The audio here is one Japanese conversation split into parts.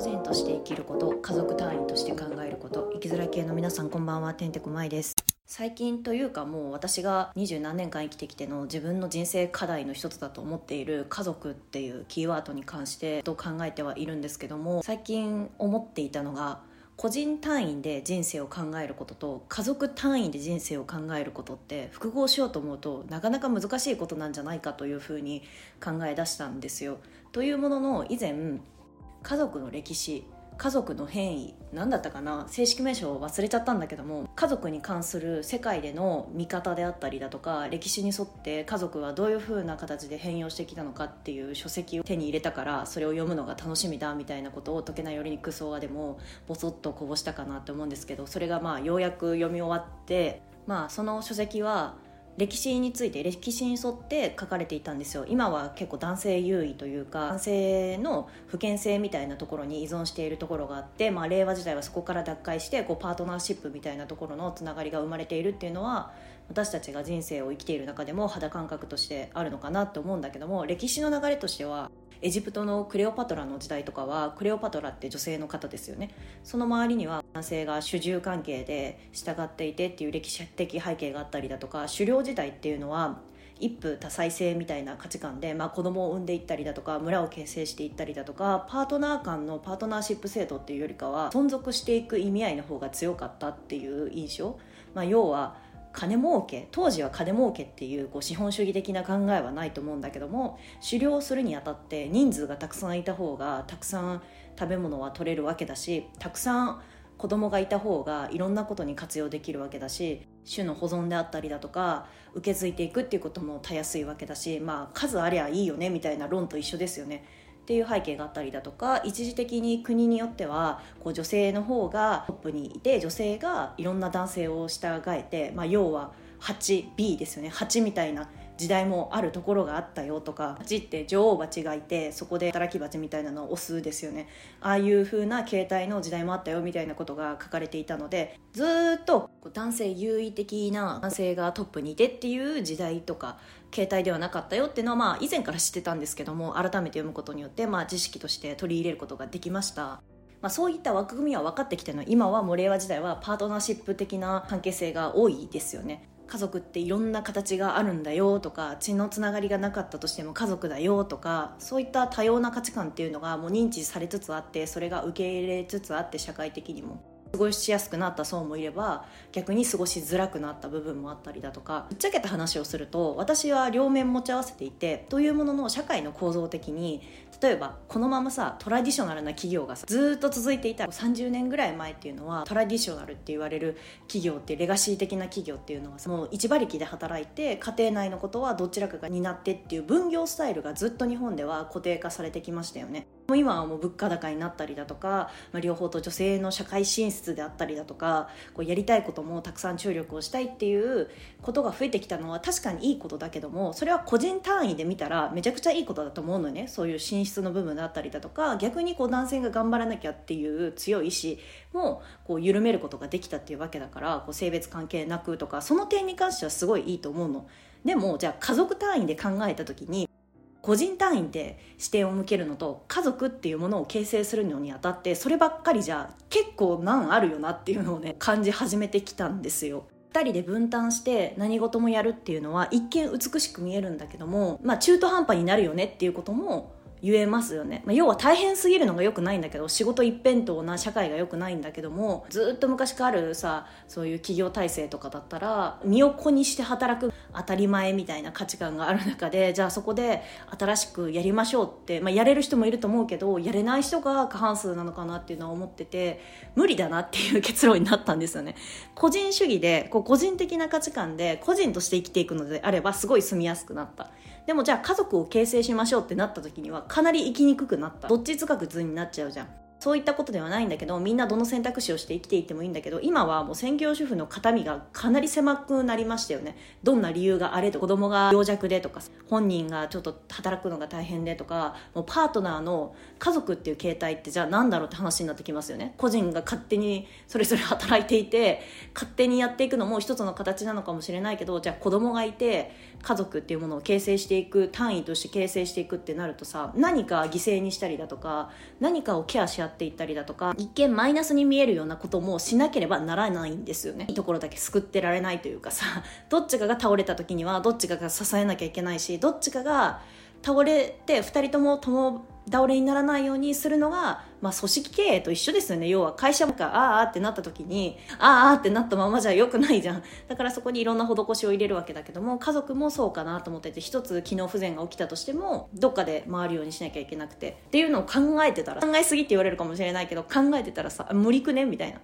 個人として生きること家族単位として考えること生きづらい系の皆さんこんばんはてんてこまいです最近というかもう私が二十何年間生きてきての自分の人生課題の一つだと思っている家族っていうキーワードに関してと考えてはいるんですけども最近思っていたのが個人単位で人生を考えることと家族単位で人生を考えることって複合しようと思うとなかなか難しいことなんじゃないかというふうに考え出したんですよ。というものの以前家族の歴史家族の変異何だったかな正式名称を忘れちゃったんだけども家族に関する世界での見方であったりだとか歴史に沿って家族はどういう風な形で変容してきたのかっていう書籍を手に入れたからそれを読むのが楽しみだみたいなことを解けないよりにクソはでもボソッとこぼしたかなって思うんですけどそれがまあようやく読み終わってまあその書籍は歴史について歴史に沿って書かれていたんですよ。今は結構男性優位というか男性の不健性みたいなところに依存しているところがあって、まあ、令和時代はそこから脱会してこうパートナーシップみたいなところのつながりが生まれているっていうのは私たちが人生を生きている中でも肌感覚としてあるのかなって思うんだけども歴史の流れとしてはエジプトのクレオパトラの時代とかはクレオパトラって女性の方ですよね。その周りには男性が主従関係で従っていてっていう歴史的背景があったりだとか狩猟時代っていうのは一夫多妻制みたいな価値観で、まあ、子供を産んでいったりだとか村を形成していったりだとかパートナー間のパートナーシップ制度っていうよりかは存続していく意味合いの方が強かったっていう印象、まあ、要は金儲け当時は金儲けっていうこう資本主義的な考えはないと思うんだけども狩猟するにあたって人数がたくさんいた方がたくさん食べ物は取れるわけだしたくさん子供がいた方がいろんなことに活用できるわけだし種の保存であったりだとか受け継いでいくっていうこともたやすいわけだしまあ数ありゃいいよねみたいな論と一緒ですよね。っていう背景があったりだとか一時的に国によってはこう女性の方がトップにいて女性がいろんな男性を従えて、まあ、要は 8B ですよね。8みたいな時代もあるところがあったよとか蜂って女王蜂がいてそこで働き蜂みたいなのをオスですよね。ああいう風な形態の時代もあったよみたいなことが書かれていたのでずっと男性優位的な男性がトップにいてっていう時代とか形態ではなかったよっていうのはまあ以前から知ってたんですけども改めて読むことによってまあ知識として取り入れることができました。まあ、そういった枠組みは分かってきてるの。今はもう令和時代はパートナーシップ的な関係性が多いですよね。家族っていろんな形があるんだよとか血のつながりがなかったとしても家族だよとかそういった多様な価値観っていうのがもう認知されつつあってそれが受け入れつつあって社会的にも。過ごしやすくなった層もいれば逆に過ごしづらくなった部分もあったりだとか。ぶっちゃけた話をすると私は両面持ち合わせていてというものの社会の構造的に例えばこのままさトラディショナルな企業がさずっと続いていた30年ぐらい前っていうのはトラディショナルって言われる企業ってレガシー的な企業っていうのはもう一馬力で働いて家庭内のことはどちらかが担ってっていう分業スタイルがずっと日本では固定化されてきましたよね。今はもう物価高になったりだとか、まあ、両方と女性の社会進出であったりだとかこうやりたいこともたくさん注力をしたいっていうことが増えてきたのは確かにいいことだけどもそれは個人単位で見たらめちゃくちゃいいことだと思うのねそういう進出の部分だったりだとか逆にこう男性が頑張らなきゃっていう強い意志もこう緩めることができたっていうわけだからこう性別関係なくとかその点に関してはすごいいいと思うの。でもじゃあ家族単位で考えた時に個人単位で視点を向けるのと家族っていうものを形成するのにあたってそればっかりじゃ結構難あるよなっていうのをね感じ始めてきたんですよ。2人で分担して何事もやるっていうのは一見美しく見えるんだけども、まあ、中途半端になるよねっていうことも言えますよね、まあ、要は大変すぎるのが良くないんだけど仕事一辺倒な社会が良くないんだけどもずっと昔からあるさそういう企業体制とかだったら身を粉にして働く当たり前みたいな価値観がある中でじゃあそこで新しくやりましょうって、まあ、やれる人もいると思うけどやれない人が過半数なのかなっていうのは思ってて無理だなっていう結論になったんですよね。個人主義でこう個人的な価値観で個人として生きていくのであればすごい住みやすくなった。でもじゃあ家族を形成しましょうってなった時にはかなり生きにくくなった。どっちつかく図になっちゃうじゃん。そういったことではないんだけどみんなどの選択肢をして生きていってもいいんだけど今はもう専業主婦の肩身がかなり狭くなりましたよね。どんな理由があれと子供が病弱でとか本人がちょっと働くのが大変でとかもうパートナーの家族っていう形態ってじゃあ何だろうって話になってきますよね。個人が勝手にそれぞれ働いていて勝手にやっていくのも一つの形なのかもしれないけどじゃあ子供がいて家族っていうものを形成していく単位として形成していくってなるとさ何か犠牲にしたりだとか何かをケアし合っていったりだとか一見マイナスに見えるようなこともしなければならないんですよね。いいところだけ救ってられないというかさ どっちかが倒れた時にはどっちかが支えなきゃいけないしどっちかが倒れて2人とも共倒れにならないようにするのが、まあ、組織経営と一緒ですよね。要は会社がああってなった時にああってなったままじゃ良くないじゃん。だからそこにいろんな施しを入れるわけだけども家族もそうかなと思ってて一つ機能不全が起きたとしてもどっかで回るようにしなきゃいけなくて。っていうのを考えてたら考えすぎって言われるかもしれないけど考えてたらさ無理くねみたいな。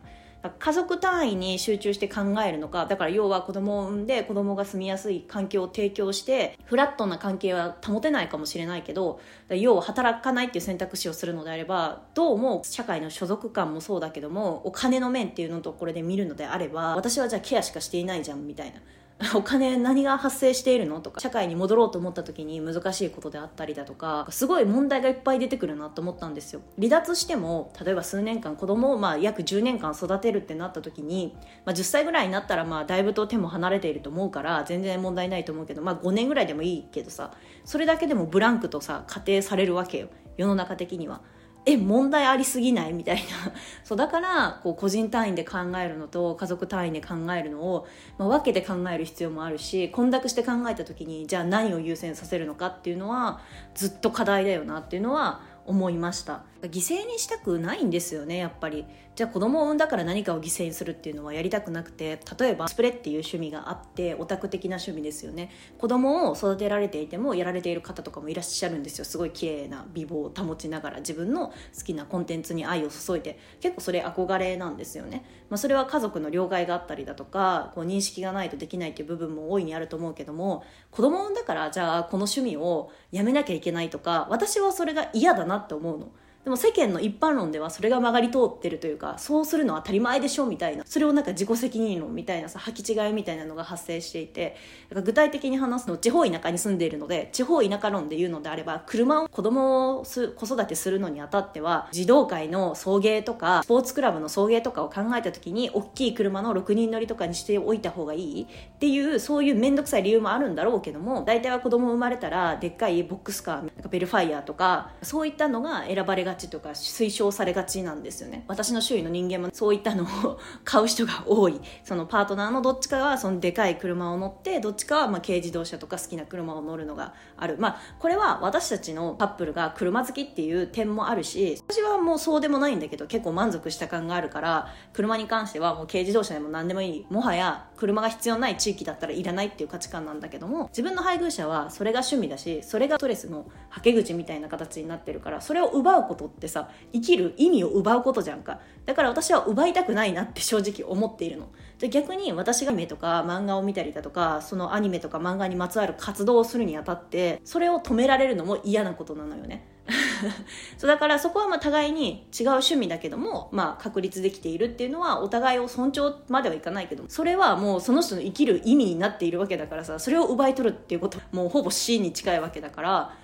家族単位に集中して考えるのかだから要は子供を産んで子供が住みやすい環境を提供してフラットな関係は保てないかもしれないけど要は働かないっていう選択肢をするのであればどうも社会の所属感もそうだけどもお金の面っていうのとこれで見るのであれば私はじゃあケアしかしていないじゃんみたいな。お金何が発生しているのとか社会に戻ろうと思った時に難しいことであったりだとかすごい問題がいっぱい出てくるなと思ったんですよ離脱しても例えば数年間子供をまあ約10年間育てるってなった時に、まあ、10歳ぐらいになったらまあだいぶと手も離れていると思うから全然問題ないと思うけど、まあ、5年ぐらいでもいいけどさそれだけでもブランクとさ仮定されるわけよ世の中的には。え問題ありすぎない？みたいな。そうだからこう個人単位で考えるのと家族単位で考えるのを、まあ、分けて考える必要もあるし混濁して考えた時にじゃあ何を優先させるのかっていうのはずっと課題だよなっていうのは思いました。犠牲にしたくないんですよねやっぱり。じゃあ子供を産んだから何かを犠牲にするっていうのはやりたくなくて例えばスプレっていう趣味があってオタク的な趣味ですよね。子供を育てられていてもやられている方とかもいらっしゃるんですよ。すごい綺麗な美貌を保ちながら自分の好きなコンテンツに愛を注いで。結構それ憧れなんですよね、まあ、それは家族の了解があったりだとかこう認識がないとできないっていう部分も大いにあると思うけども子供を産んだからじゃあこの趣味をやめなきゃいけないとか私はそれが嫌だなって思うの。でも世間の一般論ではそれが曲がり通ってるというかそうするのは当たり前でしょみたいなそれをなんか自己責任論みたいなさ履き違いみたいなのが発生していて具体的に話すの地方田舎に住んでいるので地方田舎論で言うのであれば車を子供を子育てするのにあたっては児童会の送迎とかスポーツクラブの送迎とかを考えた時に大きい車の6人乗りとかにしておいた方がいいっていうそういう面倒くさい理由もあるんだろうけども大体は子供生まれたらでっかいボックスカーなんかベルファイヤーとかそういったのが選ばれがちとか推奨されがちなんですよね。私の周囲の人間もそういったのを買う人が多い。そのパートナーのどっちかはそのでかい車を乗ってどっちかはま軽自動車とか好きな車を乗るのがある。まあこれは私たちのカップルが車好きっていう点もあるし私はもうそうでもないんだけど結構満足した感があるから車に関してはもう軽自動車でも何でもいい。もはや車が必要ない地域だったらいらないっていう価値観なんだけども自分の配偶者はそれが趣味だしそれがストレスのはけ口みたいな形になってるからそれを奪うことことってさ生きる意味を奪うことじゃんか。だから私は奪いたくないなって 正直思っているの。じゃ逆に私がアニメとか漫画を見たりだとかそのアニメとか漫画にまつわる活動をするにあたってそれを止められるのも嫌なことなのよね。そうだからそこはまあ互いに違う趣味だけども、まあ、確立できているっていうのはお互いを尊重まではいかないけどそれはもうその人の生きる意味になっているわけだからさそれを奪い取るっていうことはもうほぼ死に近いわけだから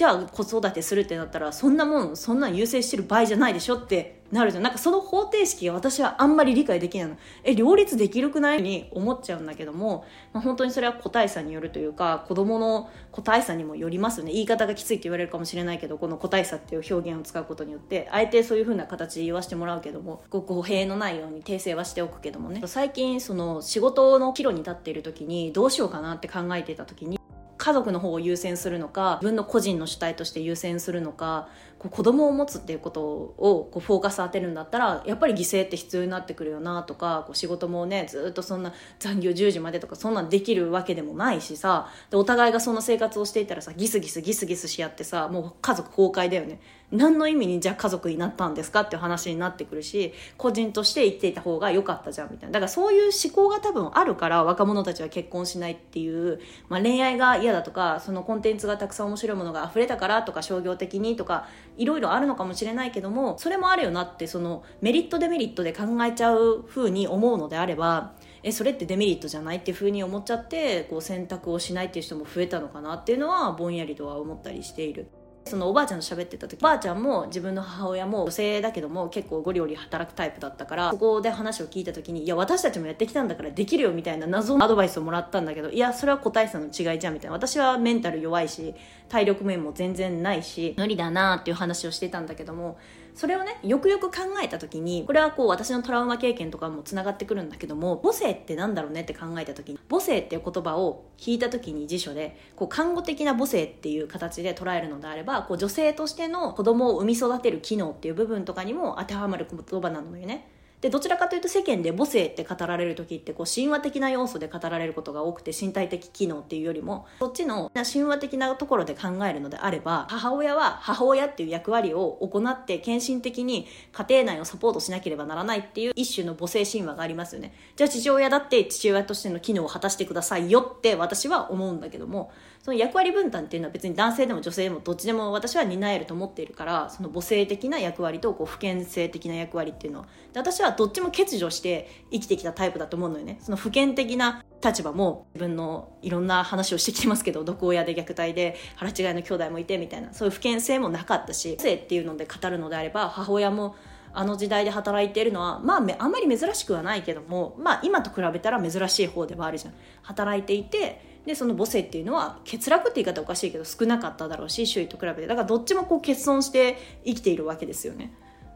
じゃあ子育てするってなったらそんなもんそんなん優先してる場合じゃないでしょってなるじゃん。なんかその方程式が私はあんまり理解できないの。え両立できるくないに思っちゃうんだけども、まあ、本当にそれは個体差によるというか子供の個体差にもよりますよね。言い方がきついって言われるかもしれないけどこの個体差っていう表現を使うことによって。あえてそういう風な形で言わせてもらうけども語弊のないように訂正はしておくけども。ね最近その仕事の岐路に立っている時にどうしようかなって考えてた時に家族の方を優先するのか自分の個人の主体として優先するのかこう子供を持つっていうことをこうフォーカス当てるんだったらやっぱり犠牲って必要になってくるよなとかこう仕事もねずっとそんな残業10時までとかそんなんできるわけでもないしさでお互いがその生活をしていたらさギスギスギスギスし合ってさもう家族崩壊だよね。何の意味にじゃあ家族になったんですかっていう話になってくるし個人として生きていた方が良かったじゃんみたいな。だからそういう思考が多分あるから若者たちは結婚しないっていう、まあ、恋愛が嫌だとかそのコンテンツがたくさん面白いものが溢れたからとか商業的にとかいろいろあるのかもしれないけどもそれもあるよなってそのメリットデメリットで考えちゃう風に思うのであればえそれってデメリットじゃないっていう風に思っちゃってこう選択をしないっていう人も増えたのかなっていうのはぼんやりとは思ったりしている。そのおばあちゃんと喋ってた時おばあちゃんも自分の母親も女性だけども結構ゴリゴリ働くタイプだったからそこで話を聞いた時にいや私たちもやってきたんだからできるよみたいな謎のアドバイスをもらったんだけどいやそれは個体差の違いじゃんみたいな。私はメンタル弱いし体力面も全然ないし無理だなっていう話をしてたんだけどもそれをねよくよく考えた時にこれはこう私のトラウマ経験とかもつながってくるんだけども母性ってなんだろうねって考えた時に母性っていう言葉を聞いた時に辞書でこう看護的な母性っていう形で捉えるのであればこう女性としての子供を産み育てる機能っていう部分とかにも当てはまる言葉なのよね。でどちらかというと世間で母性って語られる時ってこう神話的な要素で語られることが多くて身体的機能っていうよりもそっちの神話的なところで考えるのであれば母親は母親っていう役割を行って献身的に家庭内をサポートしなければならないっていう一種の母性神話がありますよね。じゃあ父親だって父親としての機能を果たしてくださいよって私は思うんだけどもその役割分担っていうのは別に男性でも女性でもどっちでも私は担えると思っているからその母性的な役割とこう不健性的な役割っていうのは。私はどっちも欠如して生きてきたタイプだと思うのよね。その不健的な立場も自分のいろんな話をしてきてますけど毒親で虐待で腹違いの兄弟もいてみたいな。そういう不健性もなかったし性っていうので語るのであれば母親もあの時代で働いているのはまああんまり珍しくはないけどもまあ今と比べたら珍しい方ではあるじゃん。働いていてでその母性っていうのは欠落って言い方おかしいけど少なかっただろうし周囲と比べて。だからどっちもこう欠損して生きているわけですよね。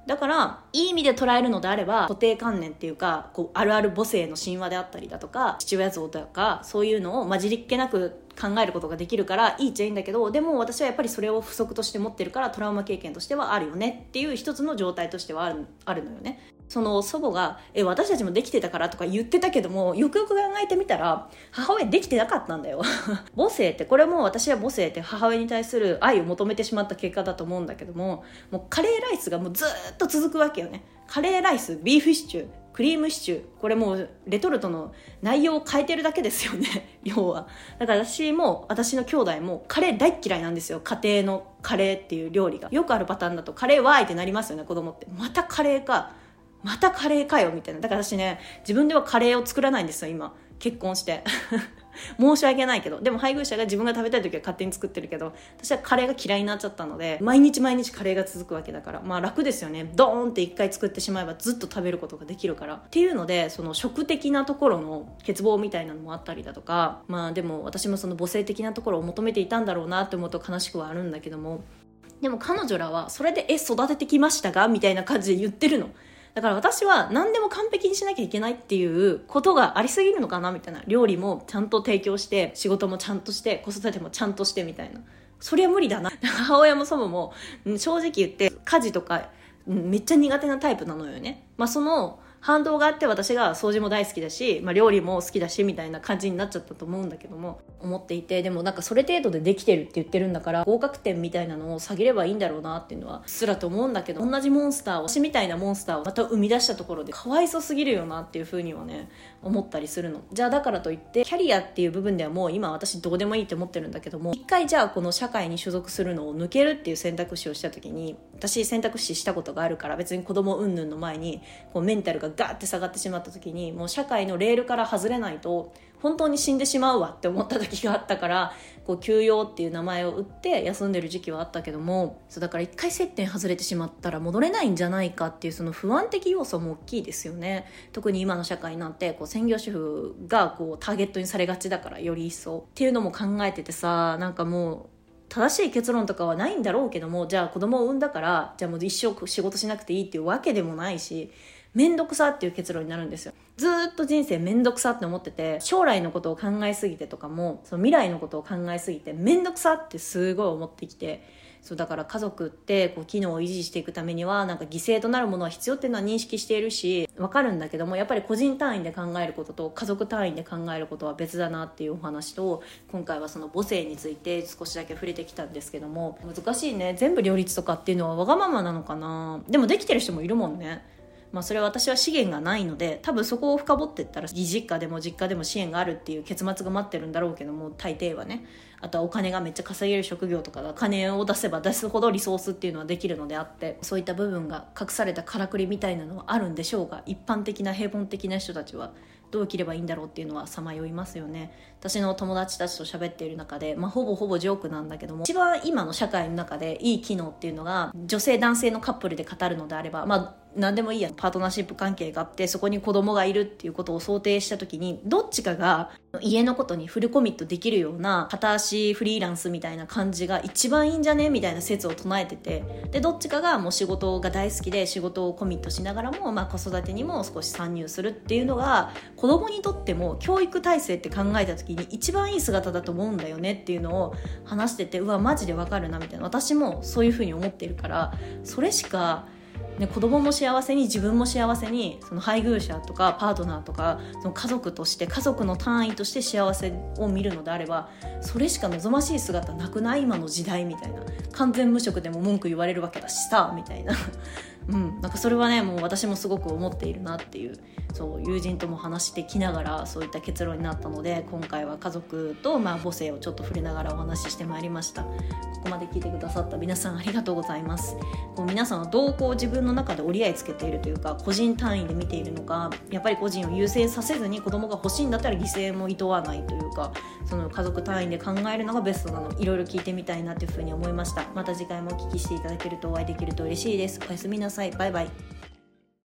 だからいい意味で捉えるのであれば固定観念っていうかこうあるある母性の神話であったりだとか父親像とかそういうのを混じりっけなく考えることができるからいいっちゃいいんだけどでも私はやっぱりそれを不足として持ってるからトラウマ経験としてはあるよねっていう一つの状態としてはあるあるのよね。その祖母が「え私たちもできてたから」とか言ってたけどもよくよく考えてみたら母親できてなかったんだよ。母性ってこれも私は母性って母親に対する愛を求めてしまった結果だと思うんだけどももうカレーライスがもうずっと続くわけよね。カレーライスビーフシチュークリームシチューこれもうレトルトの内容を変えてるだけですよね。要は。だから私も私の兄弟もカレー大嫌いなんですよ。家庭のカレーっていう料理が。よくあるパターンだとカレーわーいってなりますよね子供って。またカレーか。またカレーかよみたいな。だから私ね自分ではカレーを作らないんですよ今。結婚して。申し訳ないけど。でも配偶者が自分が食べたい時は勝手に作ってるけど私はカレーが嫌いになっちゃったので毎日毎日カレーが続くわけだから。まあ楽ですよね。ドーンって一回作ってしまえばずっと食べることができるから。っていうのでその食的なところの欠乏みたいなのもあったりだとか。まあでも私もその母性的なところを求めていたんだろうなって思うと悲しくはあるんだけども。でも彼女らはそれで「え育ててきましたが?」みたいな感じで言ってるの。だから私は何でも完璧にしなきゃいけないっていうことがありすぎるのかなみたいな。料理もちゃんと提供して仕事もちゃんとして子育てもちゃんとしてみたいな。そりゃ無理だな。母親も祖母も正直言って家事とかめっちゃ苦手なタイプなのよね。まあその反動があって私が掃除も大好きだし、まあ、料理も好きだしみたいな感じになっちゃったと思うんだけども思っていてでもなんかそれ程度でできてるって言ってるんだから合格点みたいなのを下げればいいんだろうなっていうのはすらと思うんだけど同じモンスターを私みたいなモンスターをまた生み出したところでかわいそすぎるよなっていうふうにはね思ったりするの。じゃあだからといってキャリアっていう部分ではもう今私どうでもいいって思ってるんだけども一回じゃあこの社会に所属するのを抜けるっていう選択肢をした時に私選択肢したことがあるから別に子供云々の前にこうメンタルがガーって下がってしまった時にもう社会のレールから外れないと本当に死んでしまうわって思った時があったからこう休養っていう名前を打って休んでる時期はあったけどもそうだから一回接点外れてしまったら戻れないんじゃないかっていうその不安的要素も大きいですよね。特に今の社会なんてこう専業主婦がこうターゲットにされがちだからより一層っていうのも考えててさなんかもう正しい結論とかはないんだろうけどもじゃあ子供を産んだからじゃあもう一生仕事しなくていいっていうわけでもないし面倒くさっていう結論になるんですよ。ずっと人生面倒くさって思ってて将来のことを考えすぎてとかもその未来のことを考えすぎて面倒くさってすごい思ってきてそうだから家族ってこう機能を維持していくためにはなんか犠牲となるものは必要っていうのは認識しているしわかるんだけどもやっぱり個人単位で考えることと家族単位で考えることは別だなっていうお話と今回はその母性について少しだけ触れてきたんですけども難しいね。全部両立とかっていうのはわがままなのかな。でもできてる人もいるもんね。まあ、それは私は資源がないので多分そこを深掘っていったら義実家でも実家でも支援があるっていう結末が待ってるんだろうけども大抵はね。あとはお金がめっちゃ稼げる職業とかが金を出せば出すほどリソースっていうのはできるのであってそういった部分が隠されたからくりみたいなのはあるんでしょうが一般的な平凡的な人たちはどう生きればいいんだろうっていうのはさまよいますよね。私の友達たちと喋っている中で、まあ、ほぼほぼジョークなんだけども一番今の社会の中でいい機能っていうのが女性男性のカップルで語るのであればまあ何でもいいやパートナーシップ関係があってそこに子供がいるっていうことを想定した時にどっちかが家のことにフルコミットできるような片足フリーランスみたいな感じが一番いいんじゃね？みたいな説を唱えててでどっちかがもう仕事が大好きで仕事をコミットしながらも、まあ、子育てにも少し参入するっていうのが子供にとっても教育体制って考えた時に一番いい姿だと思うんだよねっていうのを話しててうわマジでわかるなみたいな。私もそういうふうに思ってるからそれしかね、子供も幸せに自分も幸せにその配偶者とかパートナーとかその家族として家族の単位として幸せを見るのであればそれしか望ましい姿なくない？今の時代みたいな。完全無職でも文句言われるわけだしさみたいな。うん、なんかそれはねもう私もすごく思っているなっていうそう友人とも話してきながらそういった結論になったので今回は家族と、まあ、母性をちょっと触れながらお話ししてまいりました。ここまで聞いてくださった皆さんありがとうございます。こう皆さんはどうこう自分の中で折り合いつけているというか個人単位で見ているのかやっぱり個人を優先させずに子供が欲しいんだったら犠牲も厭わないというかその家族単位で考えるのがベストなの。いろいろ聞いてみたいなというふうに思いました。また次回もお聞きしていただけるとお会いできると嬉しいです。おやすみなさい。バイバイ。